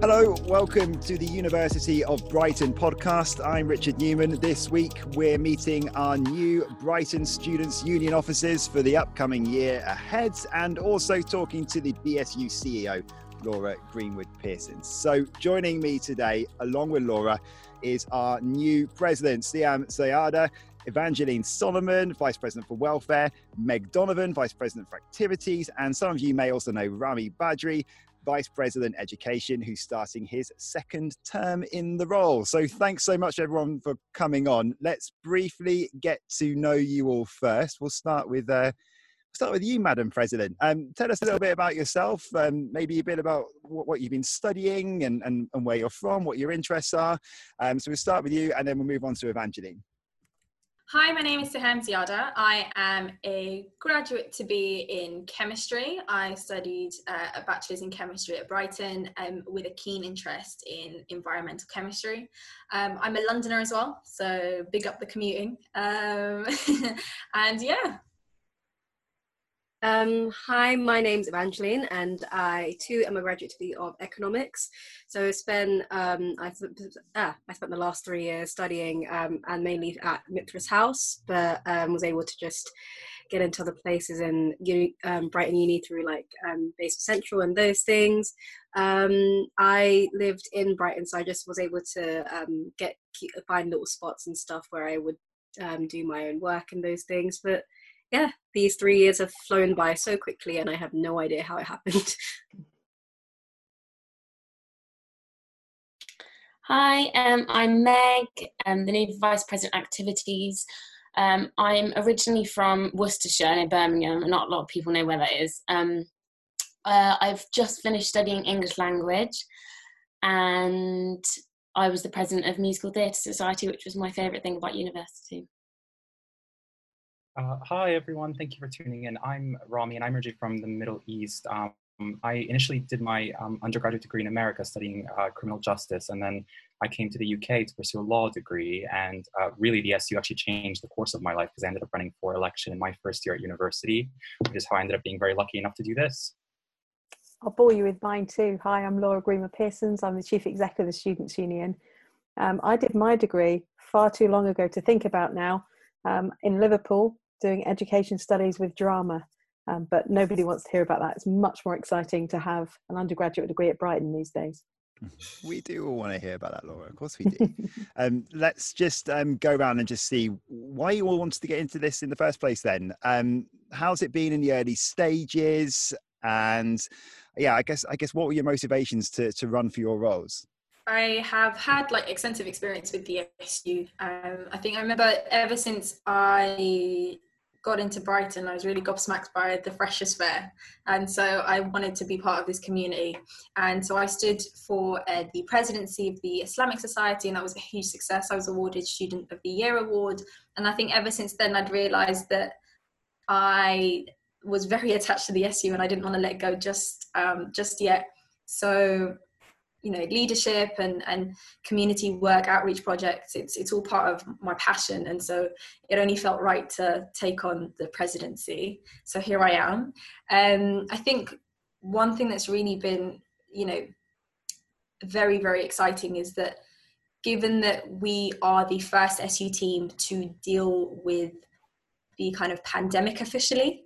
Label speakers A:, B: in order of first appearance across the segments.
A: Hello, welcome to the University of Brighton podcast. I'm Richard Newman. This week we're meeting our new Brighton Students' Union officers for the upcoming year ahead and also talking to the BSU CEO, Laura Greenwood Pearson. So, joining me today, along with Laura, is our new president, Siam Sayada. Evangeline Solomon, Vice President for Welfare, Meg Donovan, Vice President for Activities, and some of you may also know Rami Badri, Vice President Education, who's starting his second term in the role. So thanks so much, everyone, for coming on. Let's briefly get to know you all first. We'll start with. Uh, start with you, Madam President. Um, tell us a little bit about yourself, um, maybe a bit about what, what you've been studying and, and, and, where you're from, what your interests are. Um, so we'll start with you and then we'll move on to Evangeline.
B: Hi, my name is Siham Ziada. I am a graduate to be in chemistry. I studied uh, a bachelor's in chemistry at Brighton um, with a keen interest in environmental chemistry. Um, I'm a Londoner as well, so big up the commuting. Um, and yeah,
C: um, hi, my name's Evangeline, and I too am a graduate degree of economics. So I spent um, I, ah, I spent the last three years studying um, and mainly at Mithras House, but um, was able to just get into other places in uni, um, Brighton Uni through like um, Central and those things. Um, I lived in Brighton, so I just was able to get find little spots and stuff where I would do my own work and those things, but yeah, these three years have flown by so quickly, and I have no idea how it happened.
D: Hi, um, I'm Meg, I'm the new Vice President Activities. Um, I'm originally from Worcestershire near Birmingham, not a lot of people know where that is. Um, uh, I've just finished studying English language, and I was the president of Musical Theatre Society, which was my favourite thing about university.
E: Uh, hi, everyone. Thank you for tuning in. I'm Rami, and I'm originally from the Middle East. Um, I initially did my um, undergraduate degree in America studying uh, criminal justice, and then I came to the UK to pursue a law degree. And uh, really, the SU actually changed the course of my life because I ended up running for election in my first year at university, which is how I ended up being very lucky enough to do this.
F: I'll bore you with mine too. Hi, I'm Laura Greenwood Pearsons. I'm the Chief Executive of the Students' Union. Um, I did my degree far too long ago to think about now um, in Liverpool doing education studies with drama. Um, but nobody wants to hear about that. It's much more exciting to have an undergraduate degree at Brighton these days.
A: We do all want to hear about that, Laura. Of course, we do. um, let's just um, go around and just see why you all wanted to get into this in the first place. Then, um, how's it been in the early stages? And yeah, I guess I guess what were your motivations to to run for your roles?
B: I have had like extensive experience with the SU. Um, I think I remember ever since I got into Brighton, I was really gobsmacked by the Freshers' Fair. And so I wanted to be part of this community. And so I stood for uh, the presidency of the Islamic Society, and that was a huge success. I was awarded Student of the Year award. And I think ever since then, I'd realized that I was very attached to the SU and I didn't want to let go just um, just yet. So you know leadership and and community work outreach projects it's it's all part of my passion. And so it only felt right to take on the presidency. So here i am. Um i think one thing that's really been you know very very exciting is that given that we are the first su team to deal with the kind of pandemic officially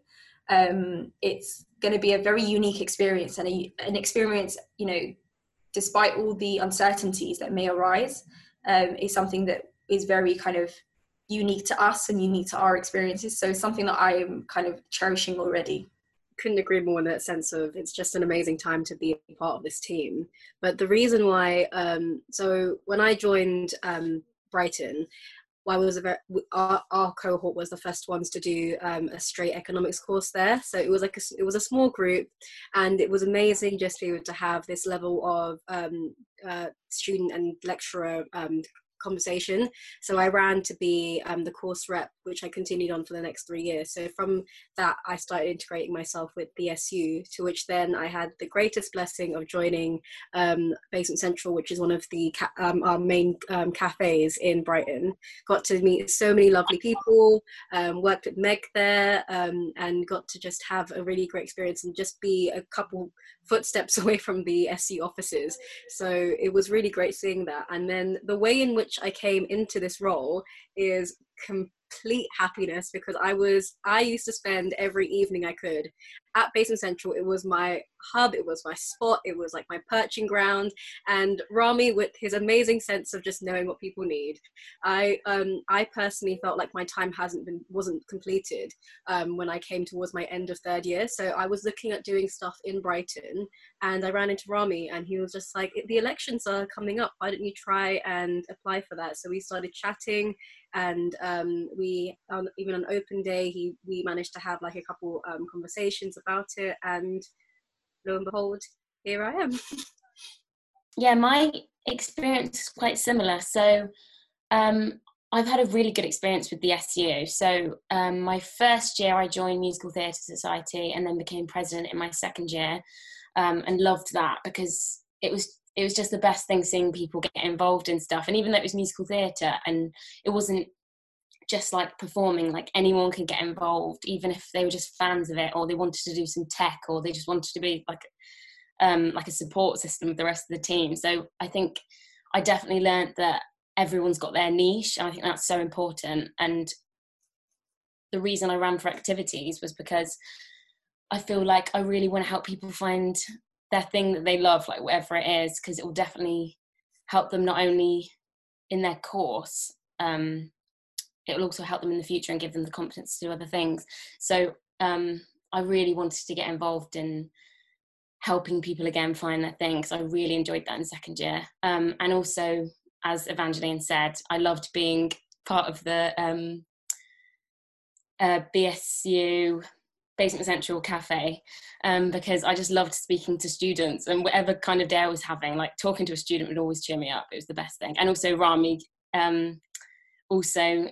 B: um it's going to be a very unique experience and a, an experience you know despite all the uncertainties that may arise, um, is something that is very kind of unique to us and unique to our experiences. So something that I am kind of cherishing already.
C: Couldn't agree more in that sense of it's just an amazing time to be part of this team. But the reason why, um, so when I joined um, Brighton, well, was very, our, our cohort was the first ones to do um, a straight economics course there. So it was like a, it was a small group, and it was amazing just to be able to have this level of um, uh, student and lecturer um, conversation. So I ran to be um, the course rep which I continued on for the next three years. So from that, I started integrating myself with the SU, to which then I had the greatest blessing of joining um, Basement Central, which is one of the ca- um, our main um, cafes in Brighton. Got to meet so many lovely people, um, worked with Meg there, um, and got to just have a really great experience and just be a couple footsteps away from the SU offices. So it was really great seeing that. And then the way in which I came into this role is complete happiness because I was I used to spend every evening I could at Basement Central. It was my hub, it was my spot, it was like my perching ground. And Rami, with his amazing sense of just knowing what people need, I um I personally felt like my time hasn't been wasn't completed um, when I came towards my end of third year. So I was looking at doing stuff in Brighton, and I ran into Rami, and he was just like, "The elections are coming up. Why don't you try and apply for that?" So we started chatting and um, we on, even on open day he we managed to have like a couple um, conversations about it and lo and behold here i am.
D: Yeah my experience is quite similar. So um, i've had a really good experience with the su so um, my first year i joined musical theatre society and then became president in my second year um, and loved that because it was it was just the best thing seeing people get involved in stuff. And even though it was musical theatre and it wasn't just like performing like anyone could get involved even if they were just fans of it or they wanted to do some tech or they just wanted to be like um like a support system with the rest of the team. So i think i definitely learned that everyone's got their niche and i think that's so important. And the reason i ran for activities was because i feel like i really want to help people find their thing that they love, like whatever it is, because it will definitely help them not only in their course, um, it will also help them in the future and give them the confidence to do other things. So um, I really wanted to get involved in helping people again find their thing because I really enjoyed that in second year. Um, and also, as Evangeline said, I loved being part of the um, uh, BSU Basement Central Cafe um, because I just loved speaking to students and whatever kind of day I was having, like talking to a student would always cheer me up. It was the best thing. And also Rami um, also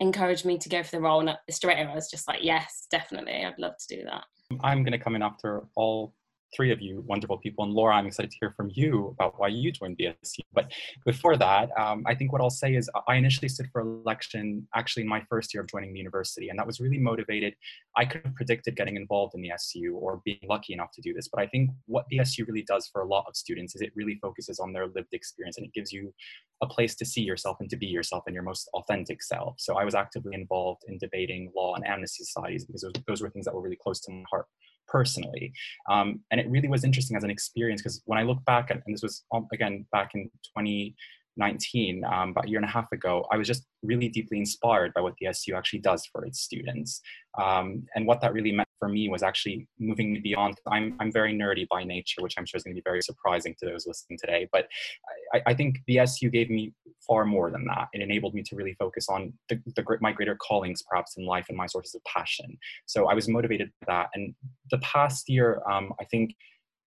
D: encouraged me to go for the role. And straight away I was just like, yes, definitely, I'd love to do that.
E: I'm going to come in after all three of you wonderful people. And Laura, I'm excited to hear from you about why you joined BSU. But before that, um, I think what I'll say is I initially stood for election actually in my first year of joining the university. And that was really motivated. I could have predicted getting involved in the SU or being lucky enough to do this. But I think what the SU really does for a lot of students is it really focuses on their lived experience and it gives you a place to see yourself and to be yourself and your most authentic self. So I was actively involved in debating law and amnesty societies because those, those were things that were really close to my heart personally. Um, and it really was interesting as an experience because when I look back, at, and this was again back in 20, 19, um, about a year and a half ago, I was just really deeply inspired by what the SU actually does for its students. Um, and what that really meant for me was actually moving me beyond. I'm, I'm very nerdy by nature, which I'm sure is going to be very surprising to those listening today. But I, I think the SU gave me far more than that. It enabled me to really focus on the, the, my greater callings, perhaps in life, and my sources of passion. So I was motivated by that. And the past year, um, I think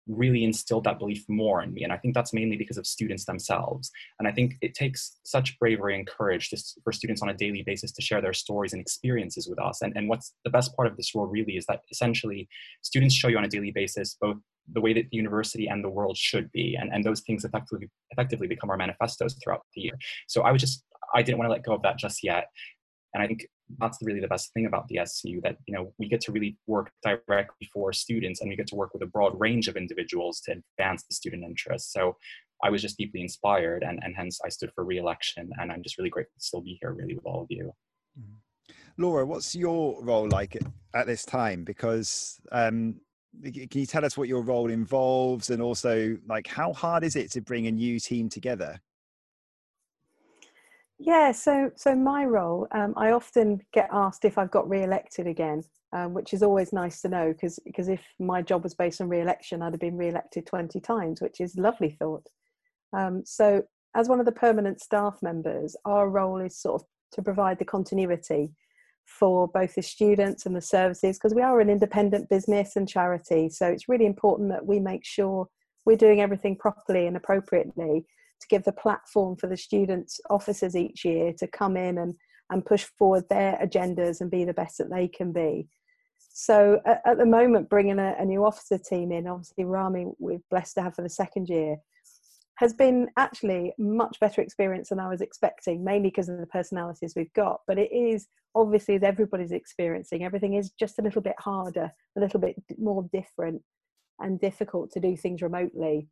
E: really instilled that belief more in me. And I think that's mainly because of students themselves. And I think it takes such bravery and courage to, for students on a daily basis to share their stories and experiences with us. And, and what's the best part of this role really is that essentially students show you on a daily basis both the way that the university and the world should be. And, and those things effectively, effectively become our manifestos throughout the year. So I was just, I didn't want to let go of that just yet. And I think that's really the best thing about the SCU that you know we get to really work directly for students and we get to work with a broad range of individuals to advance the student interests. So I was just deeply inspired and, and hence I stood for re-election and I'm just really grateful to still be here really with all of you.
A: Mm-hmm. Laura, what's your role like at, at this time? Because um, can you tell us what your role involves and also like how hard is it to bring a new team together?
F: Yeah, so so my role, um, I often get asked if I've got re-elected again, um, which is always nice to know because because if my job was based on re-election, I'd have been re-elected twenty times, which is lovely thought. Um, so as one of the permanent staff members, our role is sort of to provide the continuity for both the students and the services because we are an independent business and charity. So it's really important that we make sure we're doing everything properly and appropriately to give the platform for the students officers each year to come in and and push forward their agendas and be the best that they can be. So at, at the moment, bringing a, a, new officer team in, obviously Rami, we're blessed to have for the second year, has been actually much better experience than I was expecting, mainly because of the personalities we've got. But it is obviously as everybody's experiencing, everything is just a little bit harder, a little bit more different and difficult to do things remotely.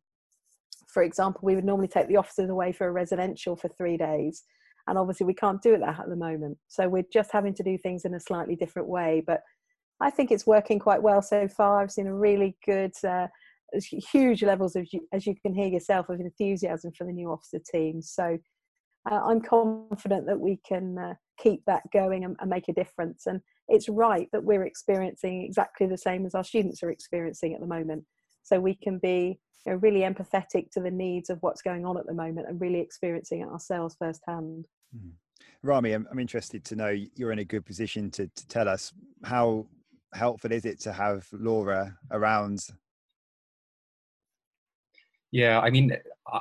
F: For example, we would normally take the officers away for a residential for three days. And obviously, we can't do it that at the moment. So we're just having to do things in a slightly different way. But I think it's working quite well so far. I've seen a really good, uh, huge levels of, as you can hear yourself, of enthusiasm for the new officer team. So uh, I'm confident that we can uh, keep that going and, and, make a difference. And it's right that we're experiencing exactly the same as our students are experiencing at the moment. So we can be you know, really empathetic to the needs of what's going on at the moment and really experiencing it ourselves firsthand. Mm.
A: Rami, I'm, I'm, interested to know you're in a good position to, to tell us how helpful is it to have Laura around
E: yeah, I mean,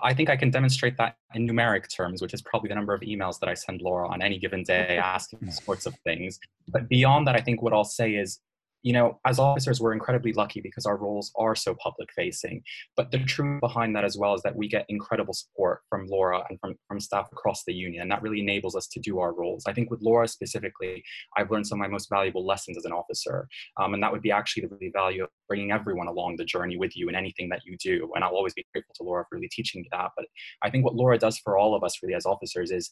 E: I think I can demonstrate that in numeric terms, which is probably the number of emails that I send Laura on any given day asking sorts of things. But beyond that, I think what I'll say is you know, as officers, we're incredibly lucky because our roles are so public facing. But the truth behind that as well is that we get incredible support from Laura and from, from staff across the union. And that really enables us to do our roles. I think with Laura specifically, I've learned some of my most valuable lessons as an officer. Um, and that would be actually the really value of bringing everyone along the journey with you in anything that you do. And I'll always be grateful to Laura for really teaching me that. But I think what Laura does for all of us really as officers is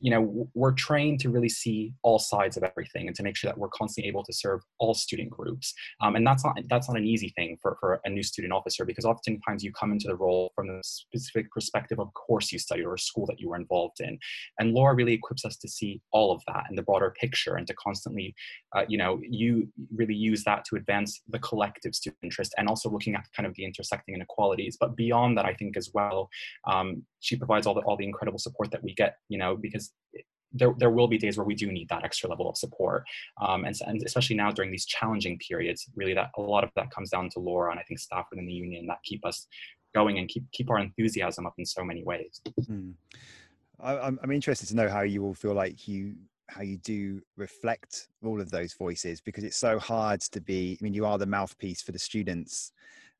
E: you know we're trained to really see all sides of everything and to make sure that we're constantly able to serve all student groups. Um, and that's not that's not an easy thing for, for a new student officer because oftentimes you come into the role from the specific perspective of course you studied or a school that you were involved in. And laura really equips us to see all of that and the broader picture and to constantly uh, you know you really use that to advance the collective student interest and also looking at kind of the intersecting inequalities. But beyond that i think as well um, she provides all the all the incredible support that we get you know because there, there will be days where we do need that extra level of support. Um, and, and especially now during these challenging periods really that a lot of that comes down to laura and i think staff within the union that keep us going and keep keep our enthusiasm up in so many ways. Mm.
A: I, i'm interested to know how you all feel like you how you do reflect all of those voices because it's so hard to be i mean you are the mouthpiece for the students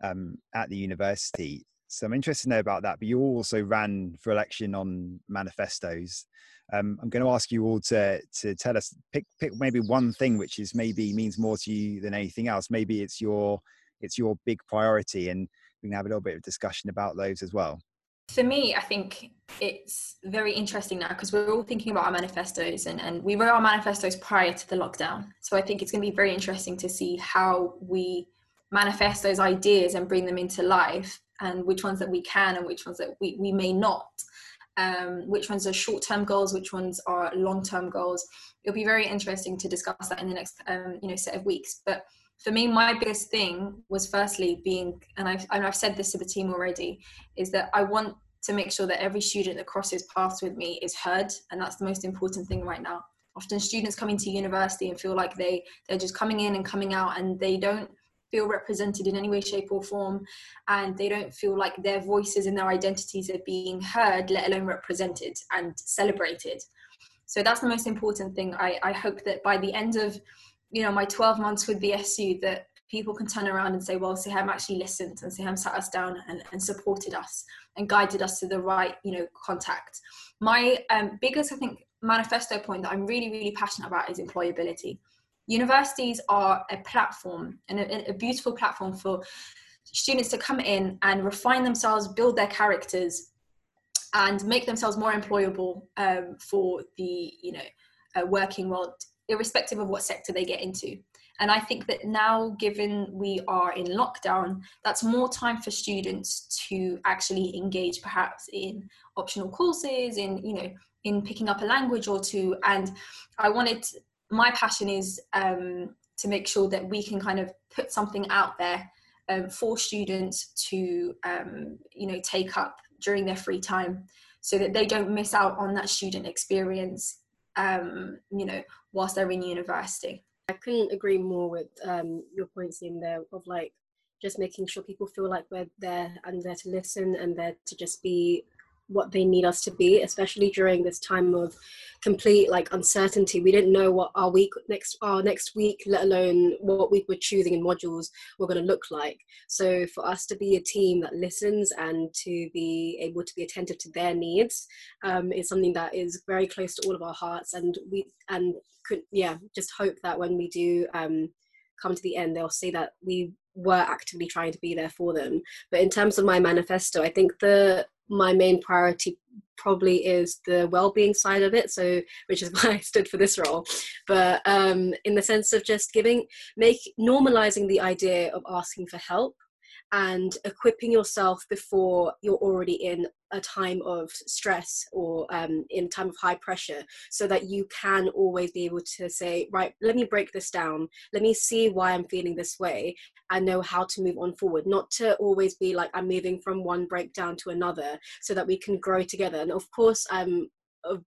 A: um, at the university so I'm interested to know about that. But you also ran for election on manifestos. Um, I'm going to ask you all to to tell us pick pick maybe one thing which is maybe means more to you than anything else. Maybe it's your it's your big priority, and we can have a little bit of discussion about those as well.
B: For me, I think it's very interesting now because we're all thinking about our manifestos and, and we wrote our manifestos prior to the lockdown. So I think it's going to be very interesting to see how we manifest those ideas and bring them into life and which ones that we can and which ones that we, we may not. Um, which ones are short-term goals which ones are long-term goals. It'll be very interesting to discuss that in the next um, you know set of weeks. But for me my biggest thing was firstly being and I've, and I've said this to the team already is that i want to make sure that every student that crosses paths with me is heard and that's the most important thing right now. Often students come into university and feel like they they're just coming in and coming out and they don't feel represented in any way, shape, or form, and they don't feel like their voices and their identities are being heard, let alone represented and celebrated. So that's the most important thing. I, I hope that by the end of, you know, my 12 months with the SU, that people can turn around and say, well, Siham actually listened and Siham sat us down and, and supported us and guided us to the right, you know, contact. My um, biggest, I think, manifesto point that I'm really, really passionate about is employability universities are a platform and a, a, beautiful platform for students to come in and refine themselves build their characters and make themselves more employable um, for the you know uh, working world irrespective of what sector they get into. And i think that now given we are in lockdown that's more time for students to actually engage perhaps in optional courses in you know in picking up a language or two. And i wanted my passion is um, to make sure that we can kind of put something out there um, for students to um, you know take up during their free time so that they don't miss out on that student experience um, you know whilst they're in university.
C: I couldn't agree more with um, your points in there of like just making sure people feel like we're there and there to listen and there to just be what they need us to be, especially during this time of complete like uncertainty. We didn't know what our week next our next week, let alone what week we're choosing in modules were going to look like. So for us to be a team that listens and to be able to be attentive to their needs um, is something that is very close to all of our hearts, and we and could yeah just hope that when we do um, come to the end, they'll see that we were actively trying to be there for them. But in terms of my manifesto, I think the my main priority probably is the well-being side of it so which is why i stood for this role. But um, in the sense of just giving make normalizing the idea of asking for help and equipping yourself before you're already in a time of stress or um, in time of high pressure so that you can always be able to say right let me break this down. Let me see why i'm feeling this way. And know how to move on forward. Not to always be like i'm moving from one breakdown to another so that we can grow together. And of course i'm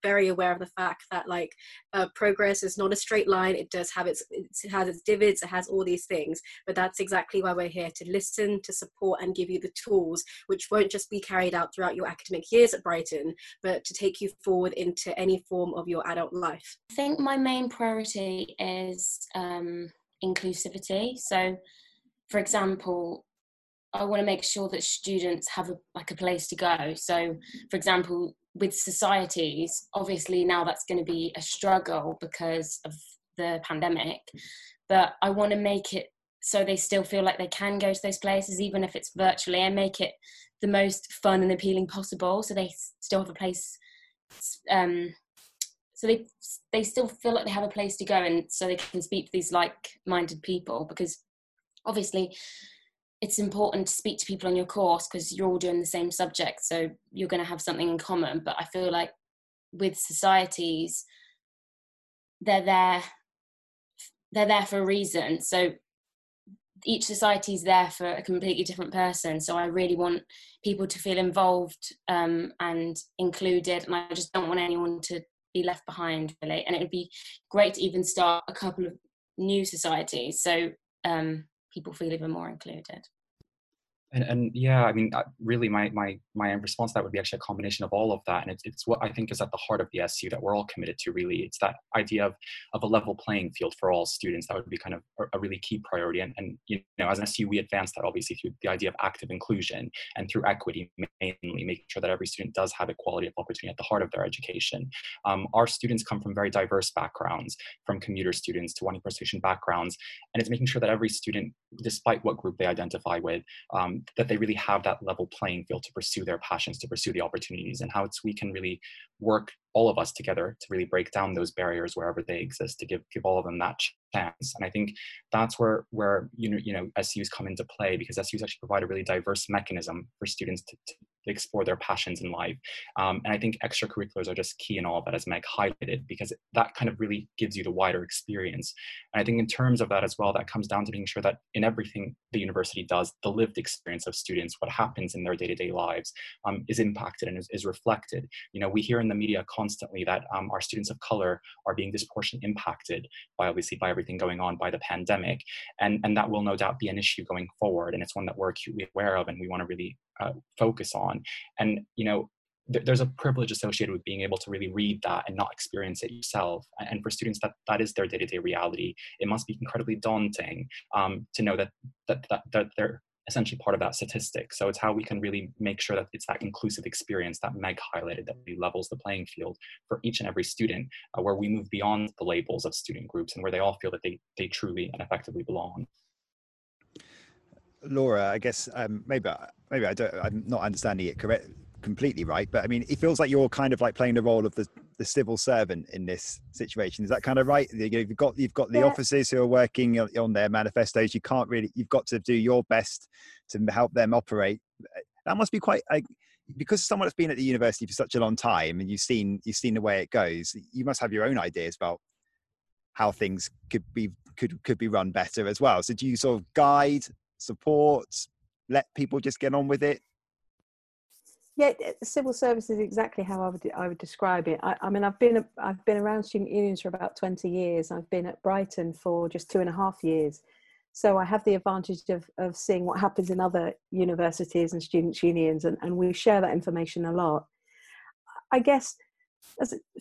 C: very aware of the fact that like uh, progress is not a straight line. It does have its it has its divots it has all these things. But that's exactly why we're here to listen to support and give you the tools which won't just be carried out throughout your academic years at brighton but to take you forward into any form of your adult life.
D: I think my main priority is um, inclusivity. So for example I want to make sure that students have a, like a place to go. So, for example, with societies, obviously now that's going to be a struggle because of the pandemic. But I want to make it so they still feel like they can go to those places, even if it's virtually, and make it the most fun and appealing possible. So they still have a place. Um, so they they still feel like they have a place to go, and so they can speak to these like-minded people. Because obviously, it's important to speak to people on your course because you're all doing the same subject so you're going to have something in common. But i feel like with societies they're there they're there for a reason. So each society is there for a completely different person. So i really want people to feel involved um, and included and i just don't want anyone to be left behind really. And it would be great to even start a couple of new societies. So um, people feel even more included.
E: And, and yeah, I mean, uh, really, my my my response to that would be actually a combination of all of that, and it's, it's what I think is at the heart of the SU that we're all committed to. Really, it's that idea of of a level playing field for all students. That would be kind of a, really key priority. And, and you know, as an SU, we advance that obviously through the idea of active inclusion and through equity, mainly making sure that every student does have equality of opportunity at the heart of their education. Um, our students come from very diverse backgrounds, from commuter students to one person backgrounds, and it's making sure that every student, despite what group they identify with, um, Um, that they really have that level playing field to pursue their passions, to pursue the opportunities, and how it's we can really work all of us together to really break down those barriers wherever they exist to give give all of them that chance. And i think that's where where you know you know SUs come into play because SUs actually provide a really diverse mechanism for students to, to explore their passions in life um, and i think extracurriculars are just key in all of that as meg highlighted because that kind of really gives you the wider experience and i think in terms of that as well that comes down to being sure that in everything the university does the lived experience of students what happens in their day-to-day lives um, is impacted and is, is reflected you know we hear in the media constantly that um, our students of color are being disproportionately impacted by obviously by everything going on by the pandemic. And, and that will no doubt be an issue going forward. And it's one that we're acutely aware of and we want to really uh, focus on. And, you know, there's a privilege associated with being able to really read that and not experience it yourself. And for students that that is their day-to-day reality, it must be incredibly daunting um, to know that, that, that, that they're essentially part of that statistic. So it's how we can really make sure that it's that inclusive experience that Meg highlighted that really levels the playing field for each and every student, uh, where we move beyond the labels of student groups and where they all feel that they, they truly and effectively belong.
A: Laura, I guess um, maybe maybe I don't I'm not understanding it correct completely right, but I mean it feels like you're kind of like playing the role of the the civil servant in this situation. Is that kind of right? You've got you've got the yeah. officers who are working on their manifestos. You can't really you've got to do your best to help them operate. That must be quite like, because someone that's been at the university for such a long time and you've seen you've seen the way it goes. You must have your own ideas about how things could be could could be run better as well. So do you sort of guide, support, let people just get on with it?
F: Yeah, civil service is exactly how I would I would describe it. I, I mean, I've been I've been around student unions for about twenty years. I've been at Brighton for just two and a half years, so I have the advantage of of seeing what happens in other universities and students' unions, and, and we share that information a lot. I guess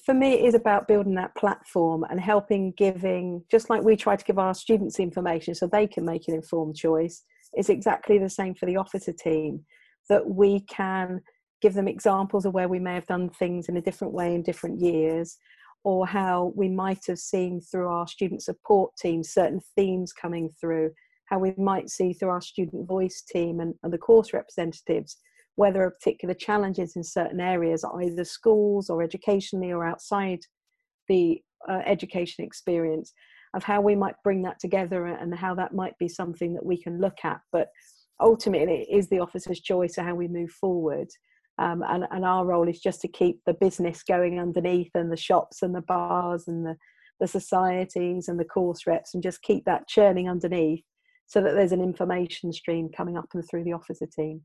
F: for me, it is about building that platform and helping giving, just like we try to give our students information so they can make an informed choice, it's exactly the same for the officer team. That we can give them examples of where we may have done things in a different way in different years, or how we might have seen through our student support team certain themes coming through, how we might see through our student voice team and, and the course representatives whether a particular challenges in certain areas, either schools or educationally or outside the uh, education experience, of how we might bring that together and how that might be something that we can look at. But ultimately, it is the officer's choice of how we move forward. Um, and, and our role is just to keep the business going underneath and the shops and the bars and the, the societies and the course reps and just keep that churning underneath so that there's an information stream coming up and through the officer team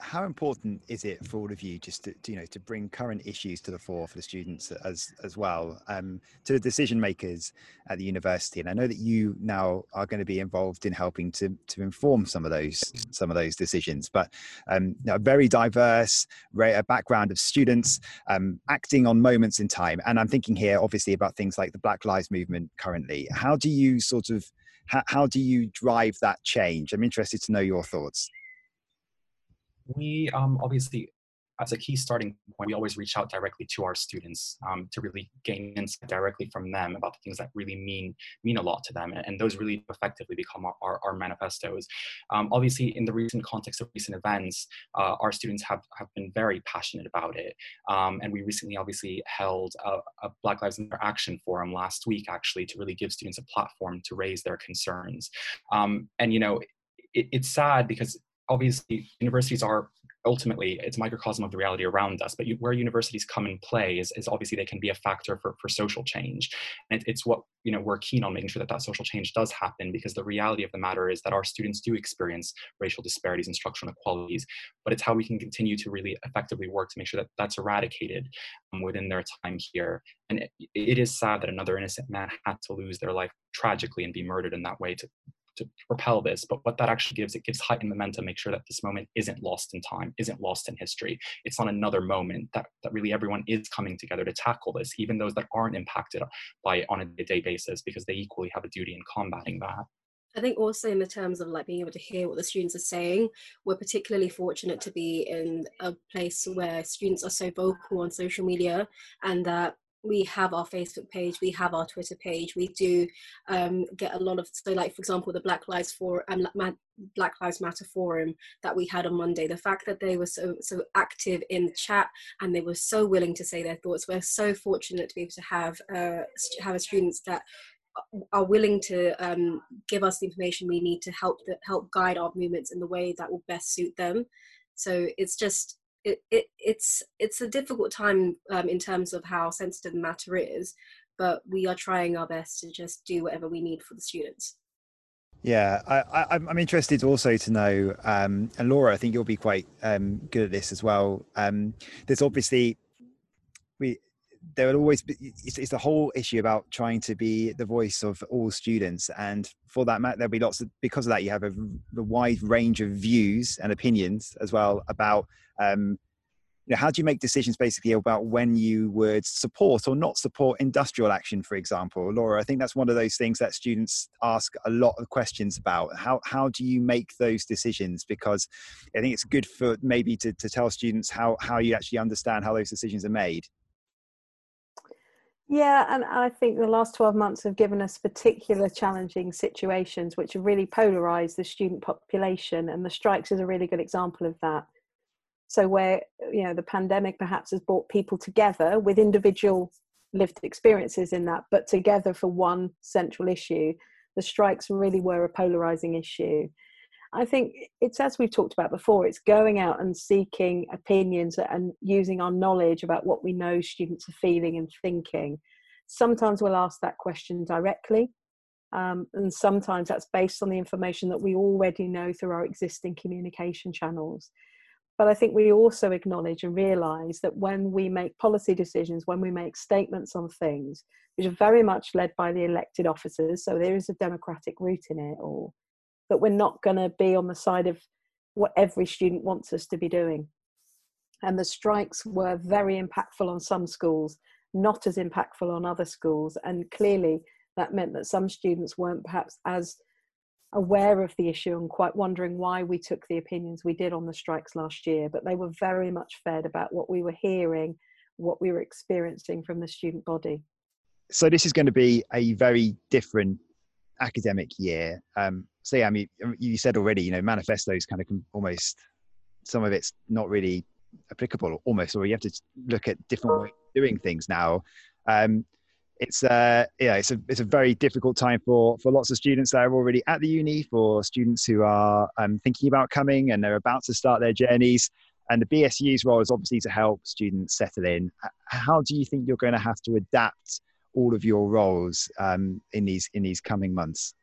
A: how important is it for all of you just to, to, you know to bring current issues to the fore for the students as as well um, to the decision makers at the university? And i know that you now are going to be involved in helping to to inform some of those some of those decisions but um, a very diverse a background of students um, acting on moments in time. And i'm thinking here obviously about things like the black lives movement currently. How do you sort of how, how do you drive that change? I'm interested to know your thoughts
E: we um, obviously, as a key starting point, we always reach out directly to our students um, to really gain insight directly from them about the things that really mean mean a lot to them, and, those really effectively become our, our, our manifestos. Um, obviously, in the recent context of recent events, uh, our students have, have been very passionate about it, um, and we recently obviously held a, a Black Lives Matter Action Forum last week, actually, to really give students a platform to raise their concerns. Um, and you know, it, it's sad because obviously universities are ultimately it's a microcosm of the reality around us but you, where universities come and play is, is, obviously they can be a factor for, for social change. And it, it's what you know we're keen on making sure that that social change does happen because the reality of the matter is that our students do experience racial disparities and structural inequalities but it's how we can continue to really effectively work to make sure that that's eradicated um, within their time here. And it, it is sad that another innocent man had to lose their life tragically and be murdered in that way to to propel this but what that actually gives it gives height and momentum make sure that this moment isn't lost in time isn't lost in history. It's not another moment that, that really everyone is coming together to tackle this even those that aren't impacted by it on a day-to-day basis because they equally have a duty in combating that.
C: I think also in the terms of like being able to hear what the students are saying, we're particularly fortunate to be in a place where students are so vocal on social media and that we have our Facebook page, we have our Twitter page. We do um, get a lot of so, like for example, the Black Lives for um, Black Lives Matter forum that we had on Monday. The fact that they were so so active in the chat and they were so willing to say their thoughts. We're so fortunate to be able to have uh, have students that are willing to um, give us the information we need to help the, help guide our movements in the way that will best suit them. So it's just it, it it's it's a difficult time um, in terms of how sensitive the matter is, but we are trying our best to just do whatever we need for the students.
A: Yeah, I, am interested also to know, um, and Laura, I think you'll be quite um, good at this as well. Um, there's obviously we there will always be it's, it's, the whole issue about trying to be the voice of all students and for that matter there'll be lots of because of that you have a, a wide range of views and opinions as well about um, you know, how do you make decisions basically about when you would support or not support industrial action, for example? Laura, I think that's one of those things that students ask a lot of questions about. How, how do you make those decisions? Because I think it's good for maybe to, to tell students how, how you actually understand how those decisions are made.
F: Yeah, and I think the last 12 months have given us particular challenging situations which have really polarized the student population, and the strikes is a really good example of that. So, where you know the pandemic perhaps has brought people together with individual lived experiences in that, but together for one central issue, the strikes really were a polarizing issue. I think it's as we've talked about before, it's going out and seeking opinions and using our knowledge about what we know students are feeling and thinking. Sometimes we'll ask that question directly, um, and sometimes that's based on the information that we already know through our existing communication channels. But I think we also acknowledge and realize that when we make policy decisions, when we make statements on things, which are very much led by the elected officers, so there is a democratic route in it all but we're not going to be on the side of what every student wants us to be doing. and the strikes were very impactful on some schools, not as impactful on other schools. And clearly, that meant that some students weren't perhaps as aware of the issue and quite wondering why we took the opinions we did on the strikes last year. But they were very much fed about what we were hearing, what we were experiencing from the student body.
A: So, this is going to be a very different academic year. Um, so, yeah, I mean, you said already, you know, manifestos kind of almost some of it's not really applicable almost, or you have to look at different ways of doing things now. Um, it's uh, yeah, it's a it's a very difficult time for for lots of students that are already at the uni, for students who are um, thinking about coming and they're about to start their journeys. And the BSU's role is obviously to help students settle in. How do you think you're going to have to adapt all of your roles um, in these in these coming months?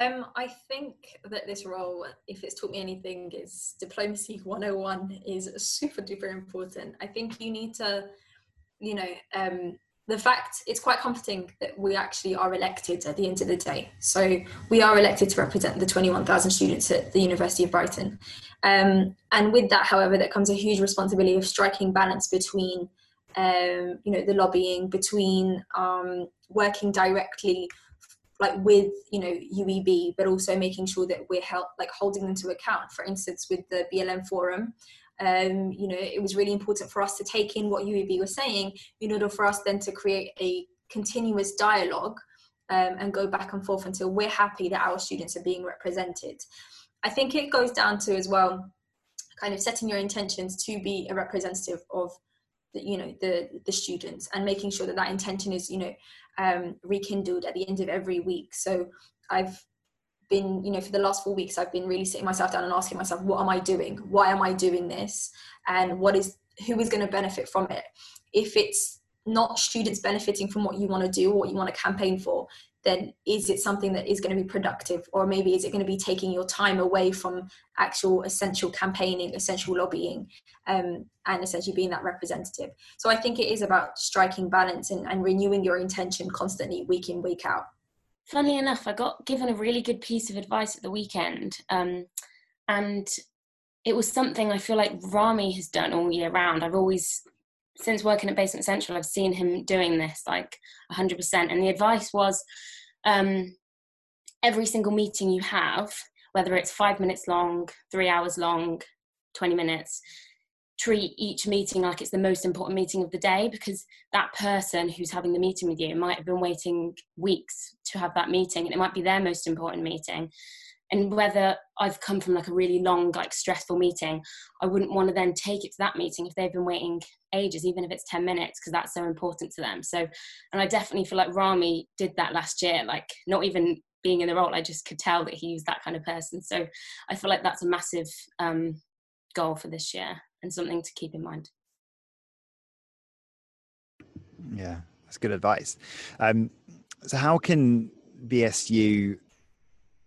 B: Um, I think that this role, if it's taught me anything, is diplomacy 101 is super duper important. I think you need to, you know, um, the fact it's quite comforting that we actually are elected at the end of the day. So we are elected to represent the 21,000 students at the University of Brighton. Um, and with that, however, there comes a huge responsibility of striking balance between, um, you know, the lobbying, between um, working directly like with you know UEB, but also making sure that we're help, like holding them to account. For instance, with the BLM forum, um, you know, it was really important for us to take in what UEB was saying in order for us then to create a continuous dialogue um, and go back and forth until we're happy that our students are being represented. I think it goes down to as well, kind of setting your intentions to be a representative of the, you know the the students and making sure that that intention is you know um, rekindled at the end of every week. So I've been, you know, for the last four weeks, I've been really sitting myself down and asking myself, what am I doing? Why am I doing this? And what is, who is going to benefit from it? If it's not students benefiting from what you want to do or what you want to campaign for, then is it something that is going to be productive? Or maybe is it going to be taking your time away from actual essential campaigning essential lobbying um, and essentially being that representative? So i think it is about striking balance and, and renewing your intention constantly week in week out.
D: Funnily enough i got given a really good piece of advice at the weekend um, and it was something i feel like rami has done all year round. I've always since working at basement central i've seen him doing this like 100% and the advice was um, every single meeting you have, whether it's five minutes long, three hours long, 20 minutes, treat each meeting like it's the most important meeting of the day because that person who's having the meeting with you might have been waiting weeks to have that meeting and it might be their most important meeting and whether I've come from like a really long, like stressful meeting, I wouldn't want to then take it to that meeting if they've been waiting ages, even if it's 10 minutes, because that's so important to them. So, and I definitely feel like Rami did that last year, like not even being in the role, I just could tell that he's that kind of person. So I feel like that's a massive um, goal for this year and something to keep in mind.
A: Yeah, that's good advice. Um, so, how can BSU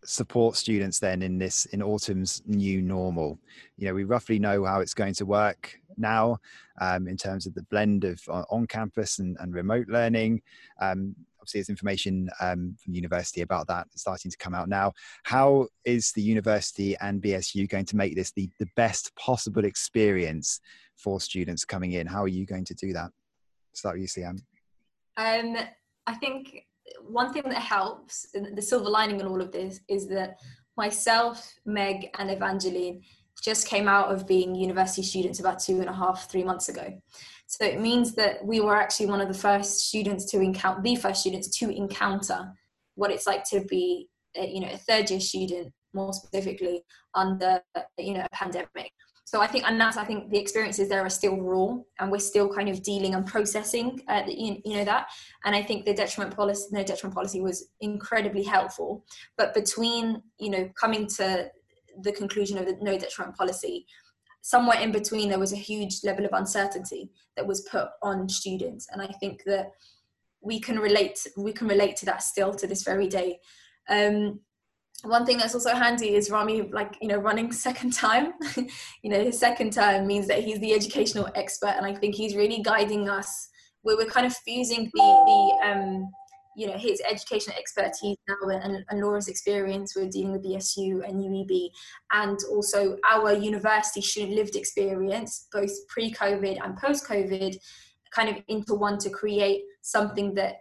A: support students then in this in autumn's new normal. You know we roughly know how it's going to work now um, in terms of the blend of uh, on campus and, and remote learning. Um, obviously there's information um, from university about that starting to come out now. How is the university and bsu going to make this the, the best possible experience for students coming in? How are you going to do that? Start with you Siam.
B: um i think one thing that helps, the silver lining in all of this, is that myself, Meg, and Evangeline just came out of being university students about two and a half, three months ago. So it means that we were actually one of the first students to encounter, the first students to encounter what it's like to be, a, you know, a third year student, more specifically under, you know, a pandemic so I think, and that's I think the experiences there are still raw, and we're still kind of dealing and processing, uh, you, you know that. And I think the detriment policy, no detriment policy, was incredibly helpful. But between you know coming to the conclusion of the no detriment policy, somewhere in between there was a huge level of uncertainty that was put on students, and I think that we can relate we can relate to that still to this very day. Um, one thing that's also handy is Rami, like, you know, running second time. you know, his second term means that he's the educational expert, and I think he's really guiding us. Where we're kind of fusing the the um, you know his educational expertise now and, and Laura's experience with dealing with the SU and UEB, and also our university student lived experience, both pre-COVID and post-COVID, kind of into one to create something that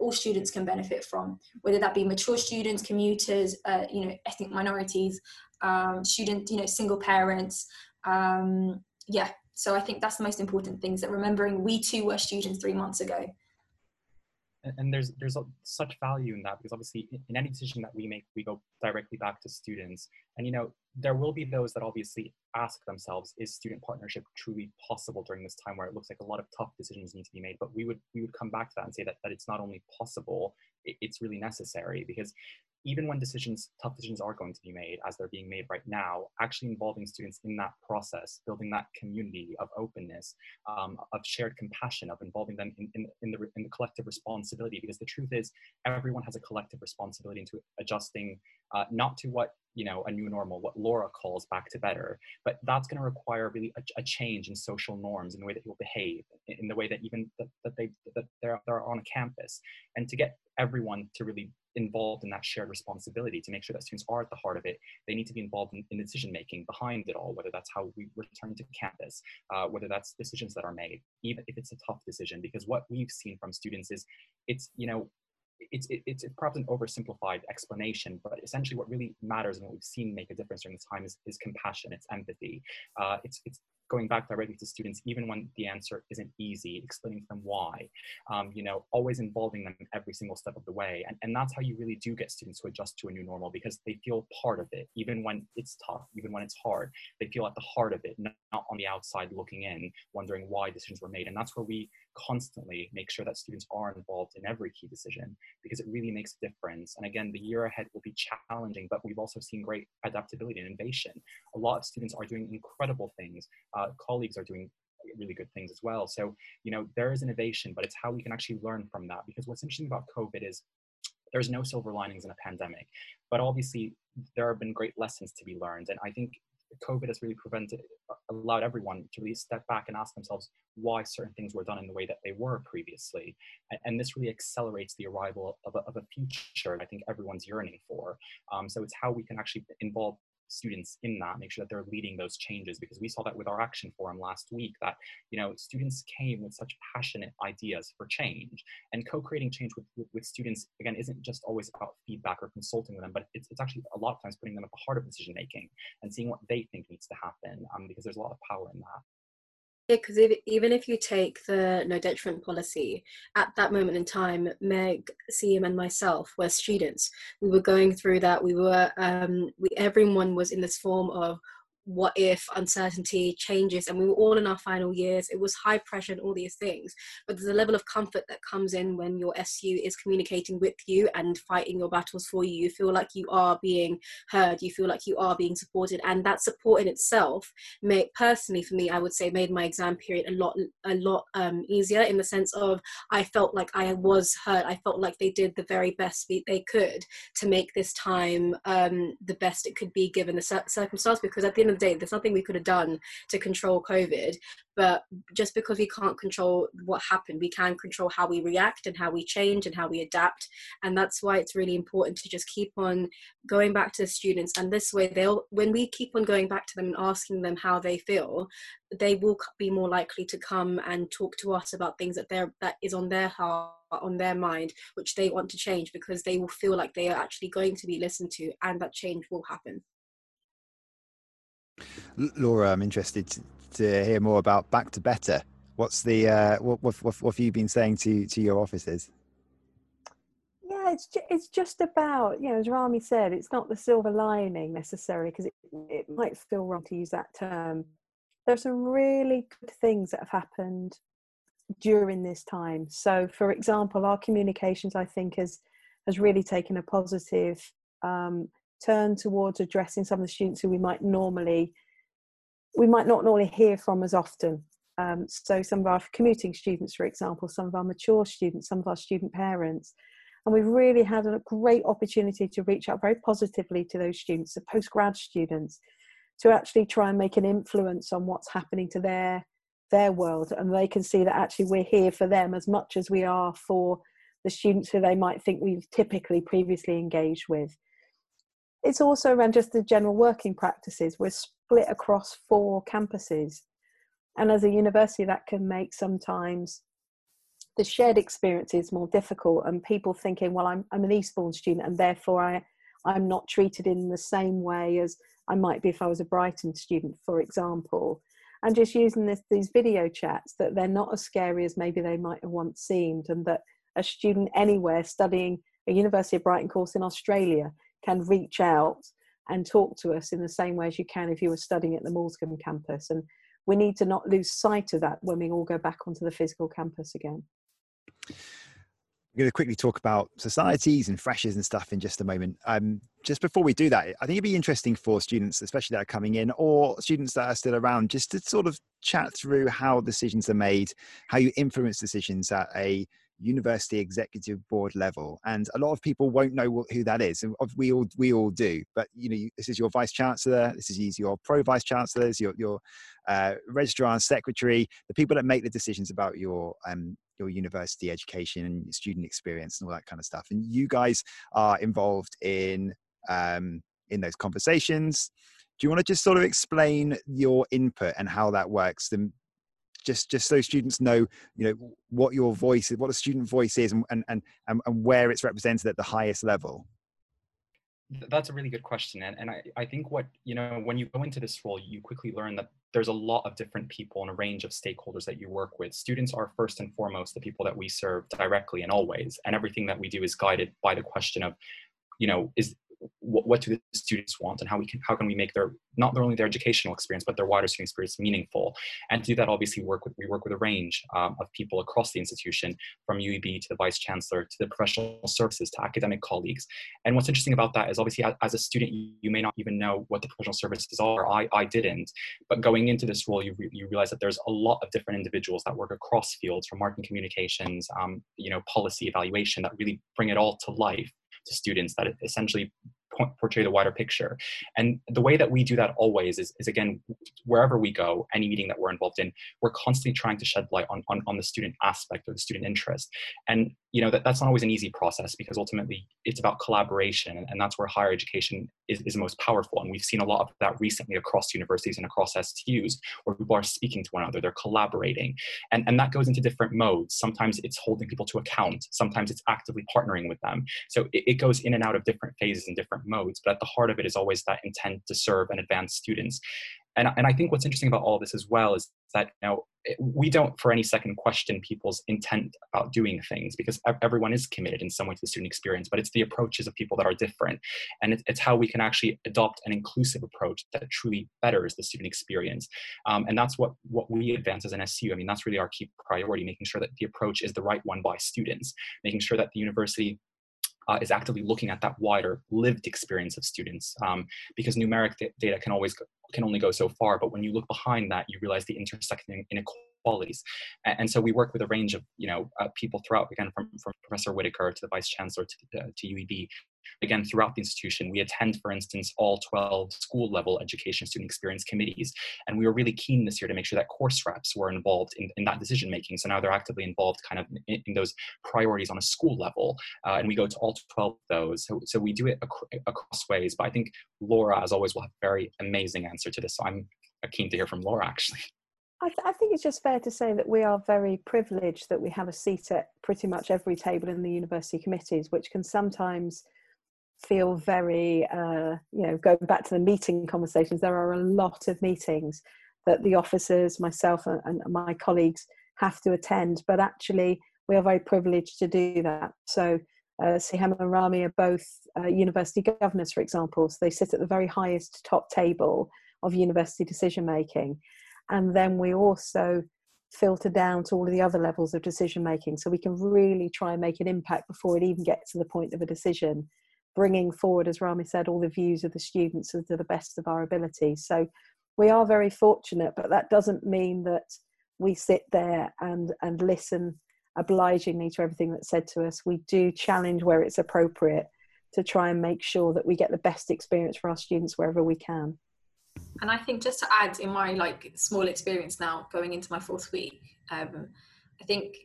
B: all students can benefit from, whether that be mature students, commuters, uh, you know, ethnic minorities, um, you know, single parents. Um, yeah, so I think that's the most important things that remembering we too were students three months ago
E: and there's there's a, such value in that because obviously in any decision that we make we go directly back to students and you know there will be those that obviously ask themselves is student partnership truly possible during this time where it looks like a lot of tough decisions need to be made but we would we would come back to that and say that, that it's not only possible it, it's really necessary because even when decisions, tough decisions are going to be made, as they're being made right now, actually involving students in that process, building that community of openness, um, of shared compassion, of involving them in, in, in, the, in the collective responsibility. Because the truth is, everyone has a collective responsibility into adjusting uh, not to what you know a new normal what laura calls back to better but that's going to require really a, a, change in social norms in the way that people behave in, the way that even that, that they that they're, they're on a campus and to get everyone to really involved in that shared responsibility to make sure that students are at the heart of it. They need to be involved in, in decision making behind it all, whether that's how we return to campus, uh, whether that's decisions that are made, even if it's a tough decision. Because what we've seen from students is it's, you know, it's, it's, it's perhaps an oversimplified explanation, but essentially what really matters and what we've seen make a difference during this time is, is compassion, it's empathy. Uh, it's, it's going back directly to students, even when the answer isn't easy, explaining to them why, um, you know, always involving them every single step of the way. And, and that's how you really do get students to adjust to a new normal because they feel part of it, even when it's tough, even when it's hard. They feel at the heart of it, not, not on the outside looking in, wondering why decisions were made. And that's where we constantly make sure that students are involved in every key decision because it really makes a difference. And again, the year ahead will be challenging, but we've also seen great adaptability and innovation. A lot of students are doing incredible things. Uh, colleagues are doing really good things as well. So, you know, there is innovation, but it's how we can actually learn from that. Because what's interesting about COVID is there's no silver linings in a pandemic, but obviously there have been great lessons to be learned. And I think COVID has really prevented, allowed everyone to really step back and ask themselves why certain things were done in the way that they were previously. And, and this really accelerates the arrival of a, of a future I think everyone's yearning for. Um, so it's how we can actually involve students in that, make sure that they're leading those changes because we saw that with our action forum last week that, you know, students came with such passionate ideas for change and co-creating change with, with, with students, again, isn't just always about feedback or consulting with them, but it's, it's actually a lot of times putting them at the heart of decision making and seeing what they think needs to happen um, because there's a lot of power in that.
C: Yeah, because even if you take the no detriment policy, at that moment in time, Meg, Siham, and myself were students. We were going through that. We were, um, we, everyone was in this form of what if uncertainty changes and we were all in our final years it was high pressure and all these things. But there's a level of comfort that comes in when your su is communicating with you and fighting your battles for you. You feel like you are being heard you feel like you are being supported and that support in itself made personally for me i would say made my exam period a lot a lot um, easier in the sense of i felt like i was heard. I felt like they did the very best they could to make this time um, the best it could be given the circumstance because at the end of the day, there's nothing we could have done to control COVID. But just because we can't control what happened, we can control how we react and how we change and how we adapt. And that's why it's really important to just keep on going back to the students. And this way, they'll when we keep on going back to them and asking them how they feel, they will be more likely to come and talk to us about things that they're that is on their heart on their mind which they want to change because they will feel like they are actually going to be listened to and that change will happen
A: Laura, I'm interested to hear more about Back to Better. What's the uh, what, what, what, what have you been saying to to your officers?
F: Yeah, it's ju- it's just about you know as Rami said, it's not the silver lining necessarily because it it might feel wrong to use that term. There are some really good things that have happened during this time. So, for example, our communications I think has has really taken a positive um, turn towards addressing some of the students who we might normally we might not normally hear from as often. Um, so some of our commuting students, for example, some of our mature students, some of our student parents, and we've really had a great opportunity to reach out very positively to those students, the postgrad students, to actually try and make an influence on what's happening to their their world, and they can see that actually we're here for them as much as we are for the students who they might think we've typically previously engaged with. It's also around just the general working practices. We're split across four campuses. And as a university, that can make sometimes the shared experiences more difficult and people thinking, well, I'm, I'm an Eastbourne student and therefore I, I'm not treated in the same way as I might be if I was a Brighton student, for example. And just using this, these video chats that they're not as scary as maybe they might have once seemed, and that a student anywhere studying a University of Brighton course in Australia can reach out and talk to us in the same way as you can if you were studying at the Moulsecoomb campus. And we need to not lose sight of that when we all go back onto the physical campus again.
A: We're going to quickly talk about societies and freshers and stuff in just a moment. Um, just before we do that, I think it'd be interesting for students, especially that are coming in, or students that are still around, just to sort of chat through how decisions are made, how you influence decisions at a university executive board level and a lot of people won't know who that is and we all we all do but you know this is your vice chancellor this is your pro vice chancellors your your uh, registrar and secretary the people that make the decisions about your um your university education and student experience and all that kind of stuff and you guys are involved in um in those conversations. Do you want to just sort of explain your input and how that works and just just so students know you know what your voice is what a student voice is and and and, and where it's represented at the highest level.
E: That's a really good question and, and I, I think what you know when you go into this role you quickly learn that there's a lot of different people and a range of stakeholders that you work with. Students are first and foremost the people that we serve directly and always and everything that we do is guided by the question of you know is what, what do the students want and how we can how can we make their not only their educational experience but their wider student experience meaningful? And to do that obviously work with we work with a range um, of people across the institution from UEB to the vice chancellor to the professional services to academic colleagues. And what's interesting about that is obviously as, a student you may not even know what the professional services are. I, I didn't. But going into this role you, re- you realize that there's a lot of different individuals that work across fields from marketing communications um, you know policy evaluation that really bring it all to life to students that essentially portray the wider picture. And the way that we do that always is, is again, wherever we go, any meeting that we're involved in, we're constantly trying to shed light on, on, on the student aspect or the student interest. And you know that, that's not always an easy process because ultimately it's about collaboration and, and that's where higher education is, is most powerful. And we've seen a lot of that recently across universities and across STUs where people are speaking to one another, they're collaborating. And, and that goes into different modes. Sometimes it's holding people to account, sometimes it's actively partnering with them. So it, it goes in and out of different phases and different modes, but at the heart of it is always that intent to serve and advance students. And, and I think what's interesting about all this as well is that you know we don't for any second question people's intent about doing things because everyone is committed in some way to the student experience but it's the approaches of people that are different. And it's how we can actually adopt an inclusive approach that truly betters the student experience. Um, and that's what what we advance as an su i mean that's really our key priority making sure that the approach is the right one by students making sure that the university uh, is actively looking at that wider lived experience of students um, because numeric data can always can only go so far but when you look behind that you realize the intersecting inequalities and, and so we work with a range of you know uh, people throughout again from, from professor whitaker to the vice chancellor to, uh, to ueb again throughout the institution. We attend, for instance, all 12 school level education student experience committees. And we were really keen this year to make sure that course reps were involved in, in that decision making. So now they're actively involved kind of in, in those priorities on a school level. Uh, and we go to all 12 of those. So, so we do it ac- across ways. But I think Laura, as always, will have a very amazing answer to this. So I'm keen to hear from Laura actually.
F: I, th- I, think it's just fair to say that we are very privileged that we have a seat at pretty much every table in the university committees, which can sometimes feel very, uh, you know, going back to the meeting conversations, there are a lot of meetings that the officers, myself, and, and my colleagues have to attend. But actually, we are very privileged to do that. So, uh, Siham and Rami are both uh, university governors, for example. So they sit at the very highest top table of university decision making. And then we also filter down to all of the other levels of decision making. So we can really try and make an impact before it even gets to the point of a decision bringing forward, as Rami said, all the views of the students to the best of our ability. So we are very fortunate, but that doesn't mean that we sit there and, and listen obligingly to everything that's said to us. We do challenge where it's appropriate to try and make sure that we get the best experience for our students wherever we can.
B: And I think just to add in my like small experience now going into my fourth week, um, I think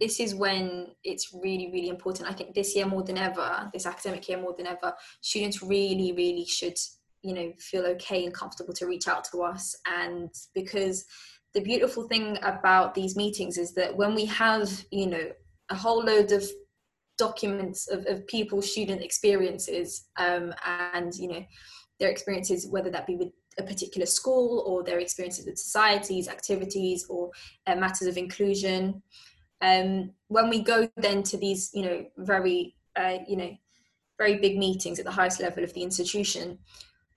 B: this is when it's really really important. I think this year more than ever this academic year more than ever students really really should you know feel okay and comfortable to reach out to us. And because the beautiful thing about these meetings is that when we have you know a whole load of documents of, of people's student experiences um, and you know their experiences whether that be with a particular school or their experiences with societies activities or uh, matters of inclusion. Um, when we go then to these you know very uh, you know very big meetings at the highest level of the institution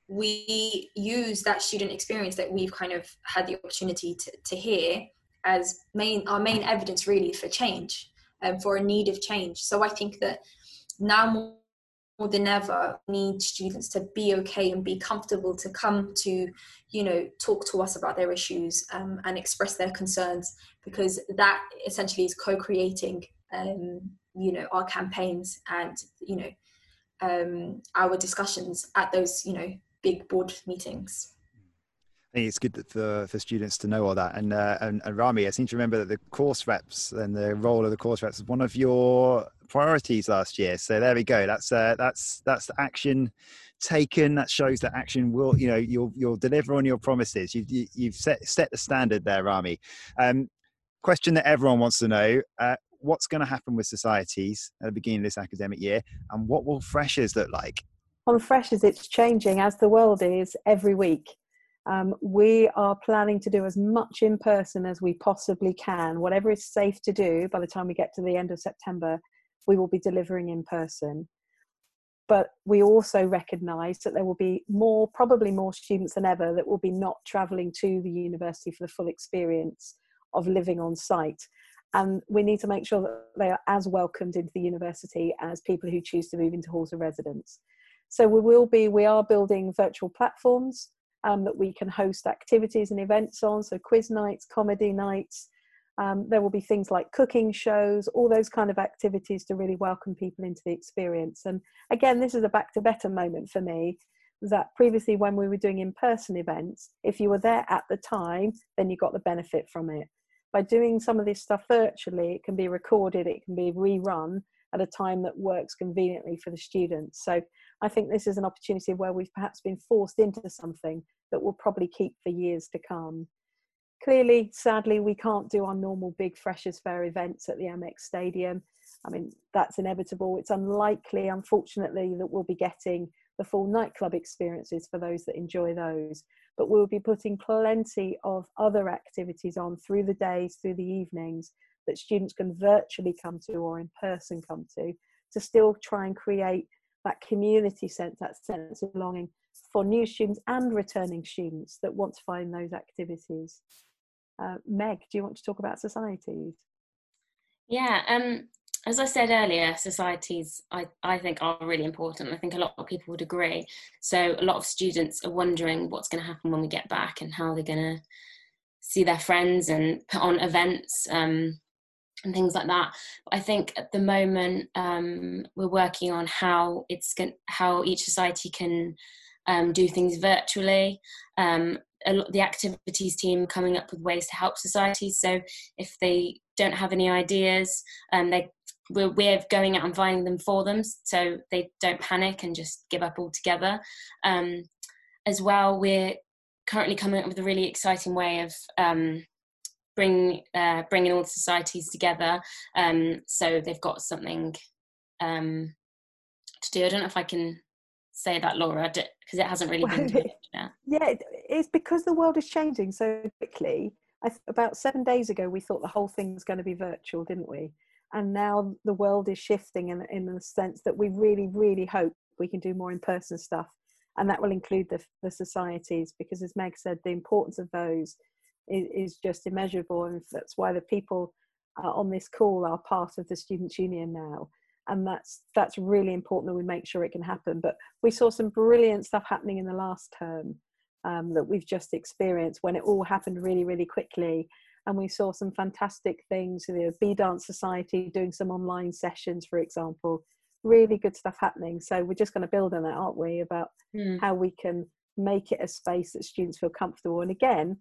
B: we use that student experience that we've kind of had the opportunity to, to hear as main our main evidence really for change and um, for a need of change. So i think that now more, than ever need students to be okay and be comfortable to come to you know talk to us about their issues um, and express their concerns because that essentially is co-creating um, you know our campaigns and you know um, our discussions at those you know big board meetings.
A: I think it's good for, for students to know all that. And, uh, and, and Rami, I seem to remember that the course reps and the role of the course reps was one of your priorities last year. So there we go. That's uh, that's that's the action taken. That shows that action will you know you'll you'll deliver on your promises. You've you, have you have set set the standard there, Rami. Um, question that everyone wants to know: uh, What's going to happen with societies at the beginning of this academic year, and what will freshers look like?
F: on freshers it's changing as the world is every week um, we are planning to do as much in person as we possibly can. Whatever is safe to do by the time we get to the end of september we will be delivering in person. But we also recognize that there will be more probably more students than ever that will be not traveling to the university for the full experience of living on site. And we need to make sure that they are as welcomed into the university as people who choose to move into halls of residence. So we will be, we are building virtual platforms um, that we can host activities and events on. So quiz nights, comedy nights. Um, there will be things like cooking shows, all those kind of activities to really welcome people into the experience. And again, this is a back to better moment for me. That previously, when we were doing in person events, if you were there at the time, then you got the benefit from it. By doing some of this stuff virtually, it can be recorded, it can be rerun at a time that works conveniently for the students. So I think this is an opportunity where we've perhaps been forced into something that we'll probably keep for years to come. Clearly, sadly, we can't do our normal big Freshers Fair events at the Amex Stadium. I mean, that's inevitable. It's unlikely, unfortunately, that we'll be getting the full nightclub experiences for those that enjoy those. But we'll be putting plenty of other activities on through the days, through the evenings that students can virtually come to or in person come to, to still try and create that community sense, that sense of belonging for new students and returning students that want to find those activities. Uh, Meg, do you want to talk about societies?
D: Yeah, um, as I said earlier, societies I, I think are really important. I think a lot of people would agree. So a lot of students are wondering what's going to happen when we get back and how they're going to see their friends and put on events. Um, and things like that. I think at the moment um, we're working on how it's going, how each society can um, do things virtually. Um, lot, the activities team coming up with ways to help societies. So if they don't have any ideas, um, they we're, we're going out and finding them for them, so they don't panic and just give up altogether. Um, as well, we're currently coming up with a really exciting way of um, bring uh, bringing all the societies together um, so they've got something um, to do. I don't know if I can say that, Laura, because it hasn't really been. Done
F: yet. Yeah, it's because the world is changing so quickly. Th- about seven days ago, we thought the whole thing was going to be virtual, didn't we? And now the world is shifting in, in the sense that we really, really hope we can do more in person stuff. And that will include the, the societies, because as Meg said, the importance of those is, is just immeasurable, and that's why the people uh, on this call are part of the Students' Union now. And that's that's really important that we make sure it can happen. But we saw some brilliant stuff happening in the last term um, that we've just experienced when it all happened really, really quickly. And we saw some fantastic things. The B Dance Society doing some online sessions, for example, really good stuff happening. So we're just going to build on that, aren't we? About mm. how we can make it a space that students feel comfortable. And again,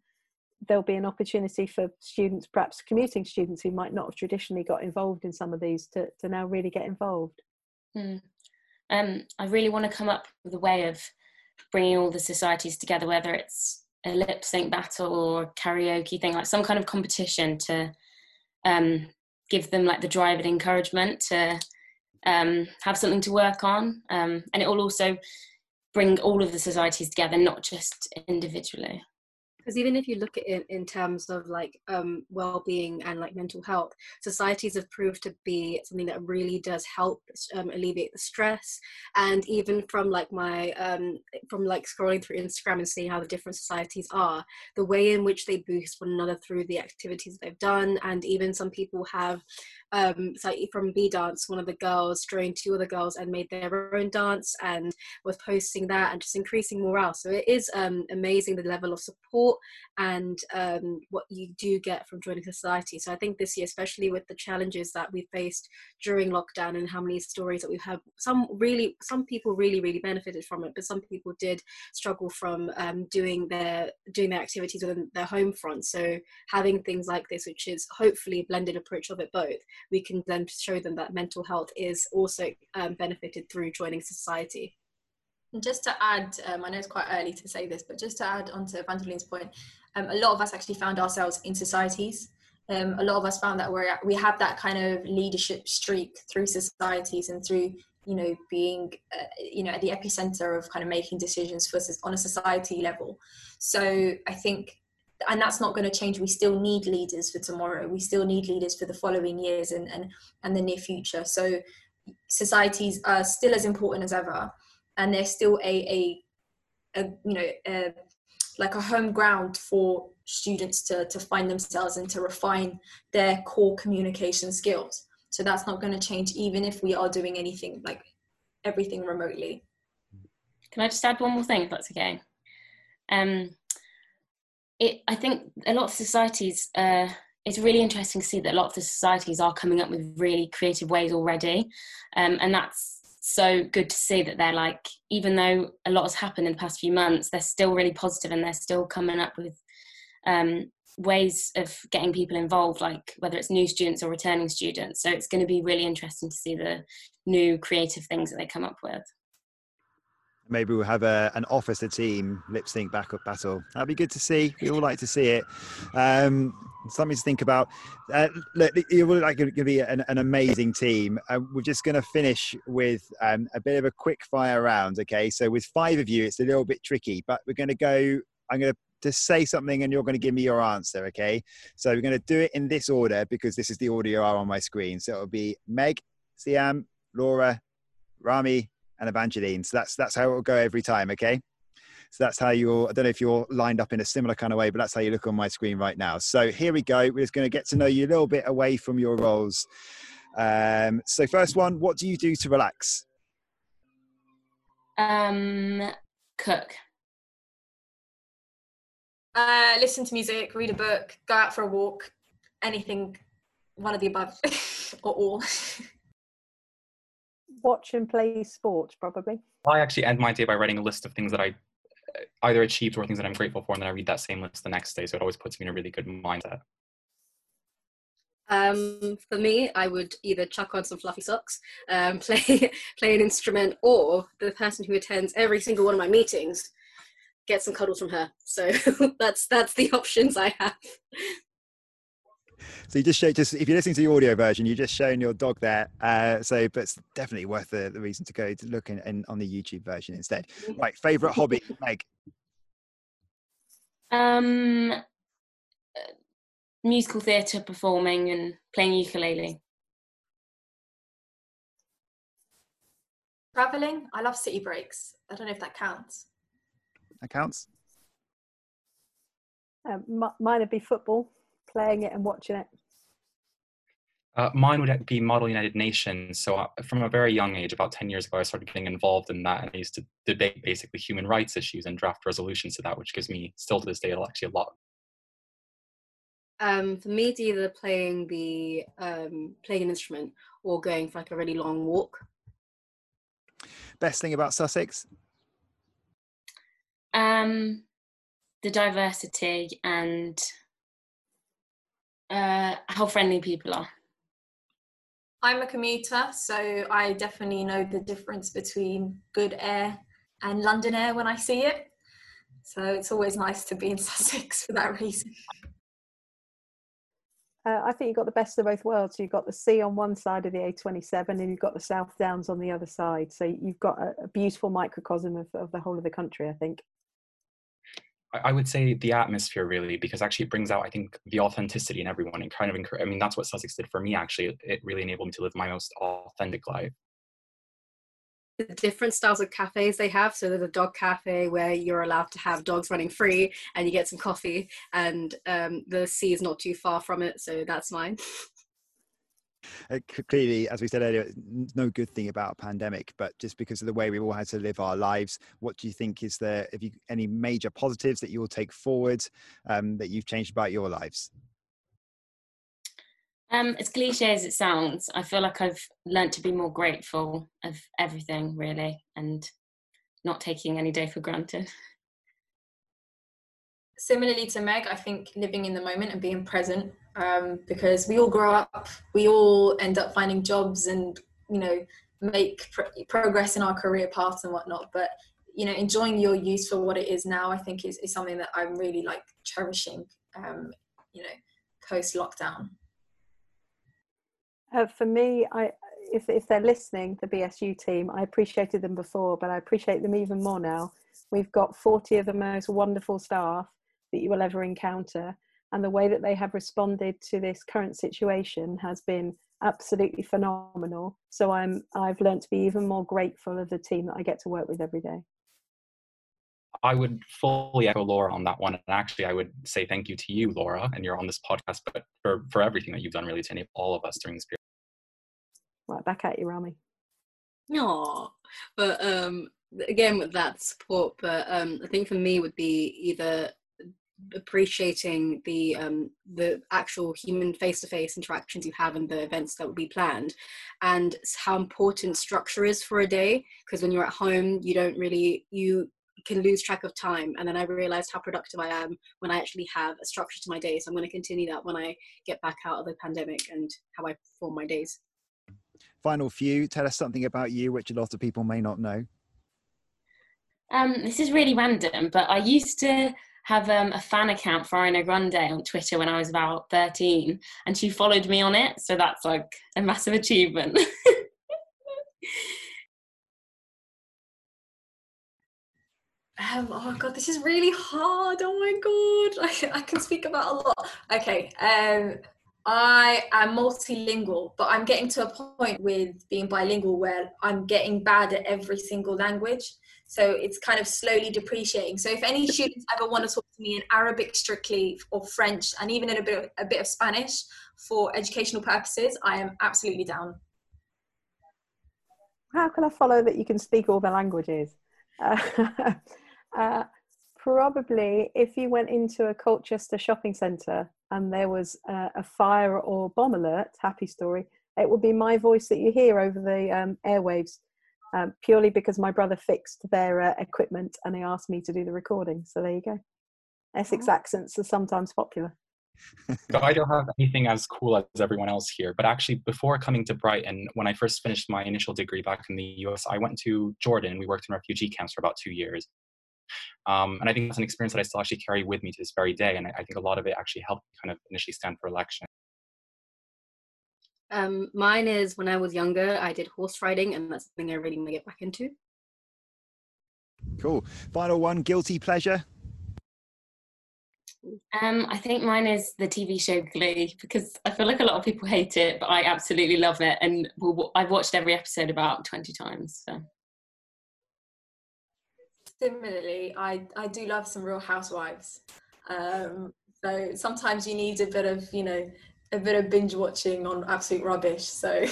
F: there'll be an opportunity for students, perhaps commuting students who might not have traditionally got involved in some of these, to, to now really get involved.
D: Mm. Um, I really want to come up with a way of bringing all the societies together, whether it's a lip sync battle or karaoke thing, like some kind of competition to um, give them like the drive and encouragement to um, have something to work on. Um, and it will also bring all of the societies together, not just individually
C: because even if you look at it in terms of like um, well-being and like mental health societies have proved to be something that really does help um, alleviate the stress and even from like my um, from like scrolling through instagram and seeing how the different societies are the way in which they boost one another through the activities they've done and even some people have um, so from B Dance, one of the girls joined two other girls and made their own dance and was posting that and just increasing morale. So it is um, amazing the level of support and um, what you do get from joining society. So I think this year, especially with the challenges that we faced during lockdown and how many stories that we've had, some really, some people really, really benefited from it, but some people did struggle from um, doing their doing their activities within their home front. So having things like this, which is hopefully a blended approach of it both, we can then show them that mental health is also um, benefited through joining society.
B: Just to add, um, I know it's quite early to say this, but just to add on to Evangeline's point, um, a lot of us actually found ourselves in societies. Um, a lot of us found that we we have that kind of leadership streak through societies and through you know being uh, you know at the epicenter of kind of making decisions for us on a society level. So I think and that's not going to change we still need leaders for tomorrow we still need leaders for the following years and and, and the near future so societies are still as important as ever and they're still a a, a you know a, like a home ground for students to to find themselves and to refine their core communication skills. So that's not going to change even if we are doing anything like everything remotely.
D: Can i just add one more thing if that's okay? Um it i think a lot of societies uh it's really interesting to see that a lot of the societies are coming up with really creative ways already. Um, and that's so good to see that they're like even though a lot has happened in the past few months they're still really positive and they're still coming up with um, ways of getting people involved like whether it's new students or returning students so it's going to be really interesting to see the new creative things that they come up with
A: maybe we'll have a, an officer team lip sync backup battle. That'd be good to see. We all like to see it. Um, something to think about. Uh, look, you're like going to be an, an, amazing team. Uh, we're just going to finish with um, a bit of a quick fire round. Okay, so with five of you, it's a little bit tricky, but we're going to go. I'm going to just say something and you're going to give me your answer. Okay, so we're going to do it in this order because this is the order you are on my screen. So it'll be Meg, Siham, Laura, Rami, and Evangeline. So that's that's how it will go every time. Okay. So that's how you're. I don't know if you're lined up in a similar kind of way, but that's how you look on my screen right now. So here we go. We're just going to get to know you a little bit away from your roles. Um, so first one, what do you do to relax?
D: Um, cook.
B: Uh, listen to music, read a book, go out for a walk, anything, one of the above, or all.
F: watch and play sport, probably.
E: I actually end my day by writing a list of things that I either achieved or things that I'm grateful for, and then I read that same list the next day. So it always puts me in a really good mindset.
C: Um, for me, I would either chuck on some fluffy socks, um, play play an instrument, or the person who attends every single one of my meetings get some cuddles from her. So that's that's the options I have.
A: So you just show just if you're listening to the audio version, you're just showing your dog there. Uh, so, but it's definitely worth the, the reason to go to look in, in, on the YouTube version instead. Mm-hmm. Right, favorite hobby, Meg.
D: Um, musical theatre, performing, and playing ukulele.
B: Traveling. I love city breaks. I don't know if that counts.
A: That counts.
F: Um, mine would be football playing it and watching it?
E: Uh, mine would be Model United Nations. So, uh, from a very young age, about 10 years ago, I started getting involved in that. And I used to debate basically human rights issues and draft resolutions to that, which gives me, still to this day, actually a lot.
C: Um, for me, it's either playing the um, playing an instrument or going for like a really long walk.
A: Best thing about Sussex?
D: Um, the diversity and uh, how friendly people are.
B: I'm a commuter, so I definitely know the difference between good air and London air when I see it. So it's always nice to be in Sussex for that reason.
F: Uh, I think you've got the best of both worlds. You've got the sea on one side of the A27 and you've got the South Downs on the other side. So you've got a, a beautiful microcosm of, of the whole of the country, I think.
E: I would say the atmosphere really, because actually it brings out, I think, the authenticity in everyone and kind of, encourage, I mean, that's what Sussex did for me, actually. It really enabled me to live my most authentic life.
C: The different styles of cafes they have. So there's a dog cafe where you're allowed to have dogs running free and you get some coffee, and um, the sea is not too far from it. So that's mine.
A: Uh, clearly, as we said earlier, no good thing about a pandemic, but just because of the way we've all had to live our lives, what do you think is there? Have you any major positives that you will take forward um, that you've changed about your lives?
D: Um, as cliche as it sounds, I feel like I've learned to be more grateful of everything, really, and not taking any day for granted.
B: Similarly to Meg, I think living in the moment and being present um, because we all grow up, we all end up finding jobs and you know make pr- progress in our career paths and whatnot. But you know, enjoying your youth for what it is now, I think is, is something that I'm really like cherishing. Um, you know, post lockdown.
F: Uh, for me, I if if they're listening, the BSU team, I appreciated them before, but I appreciate them even more now. We've got 40 of the most wonderful staff that you will ever encounter and the way that they have responded to this current situation has been absolutely phenomenal so i'm i've learned to be even more grateful of the team that i get to work with every day
E: I would fully echo Laura on that one. And actually, I would say thank you to you, Laura, and you're on this podcast, but for, for everything that you've done really to enable all of us during this period.
F: Right, back at you, Rami.
C: No, but um, again with that support, but um, I think for me would be either appreciating the um, the actual human face-to-face interactions you have and the events that will be planned and how important structure is for a day because when you're at home you don't really you can lose track of time and then i realized how productive i am when i actually have a structure to my day so i'm going to continue that when i get back out of the pandemic and how i perform my days.
A: Final few tell us something about you which a lot of people may not know.
D: Um, this is really random but i used to have um, a fan account for Ariana Grande on Twitter when I was about 13, and she followed me on it. So that's like a massive achievement.
B: Um, oh god, this is really hard. Oh my god, I, I can speak about a lot. Okay, um, I am multilingual, but I'm getting to a point with being bilingual where I'm getting bad at every single language. So it's kind of slowly depreciating. So if any students ever want to talk to me in Arabic strictly or French and even in a bit of, a bit of Spanish for educational purposes, I am absolutely down.
F: How can I follow that you can speak all the languages? Uh, uh, probably if you went into a Colchester shopping centre and there was uh, a fire or bomb alert, happy story, it would be my voice that you hear over the um, airwaves um, purely because my brother fixed their uh, equipment and they asked me to do the recording. So there you go. Essex oh. accents are sometimes popular.
E: so I don't have anything as cool as everyone else here, but actually, before coming to Brighton, when I first finished my initial degree back in the US, I went to Jordan. We worked in refugee camps for about two years. Um, and I think that's an experience that I still actually carry with me to this very day. And I, I think a lot of it actually helped kind of initially stand for election.
C: Um, mine is when I was younger, I did horse riding, and that's something I really want to get back into.
A: Cool. Final one guilty pleasure.
D: Um, I think mine is the TV show Glee because I feel like a lot of people hate it, but I absolutely love it, and I've watched every episode about twenty times. So.
B: Similarly, I I do love some Real Housewives. Um, so sometimes you need a bit of you know a bit of binge watching on absolute rubbish. So.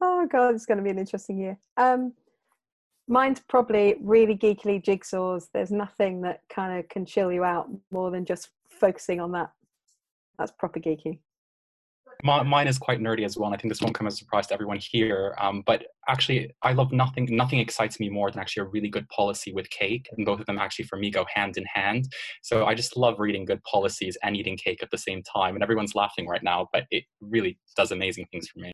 F: oh god, it's going to be an interesting year. Um, mine's probably really geekily jigsaws. There's nothing that kind of can chill you out more than just focusing on that. That's proper geeky.
E: Mine is quite nerdy as well. And I think this won't come as a surprise to everyone here. Um, but actually, I love nothing. Nothing excites me more than actually a really good policy with cake, and both of them actually for me go hand in hand. So I just love reading good policies and eating cake at the same time. And everyone's laughing right now, but it really does amazing things for me.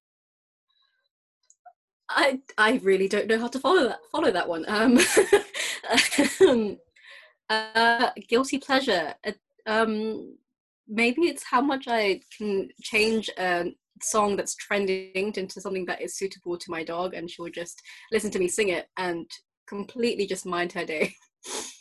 C: I I really don't know how to follow that follow that one. Um, um uh, guilty pleasure. Um, maybe it's how much I can change a song that's trending into something that is suitable to my dog, and she'll just listen to me sing it and completely just mind her day.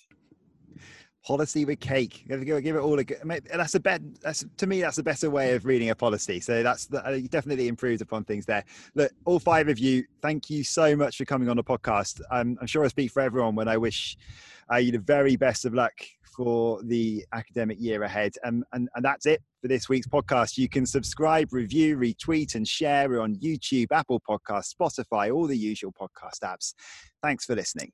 A: policy with cake. Give it, all a. That's a bet. That's to me. That's a better way of reading a policy. So that's the, uh, definitely improved upon things there. Look, all five of you, thank you so much for coming on the podcast. I'm sure I speak for everyone when I wish uh, you the very best of luck for the academic year ahead. Um, and, and that's it for this week's podcast. You can subscribe, review, retweet, and share. On YouTube, Apple Podcasts, Spotify, all the usual podcast apps. Thanks for listening.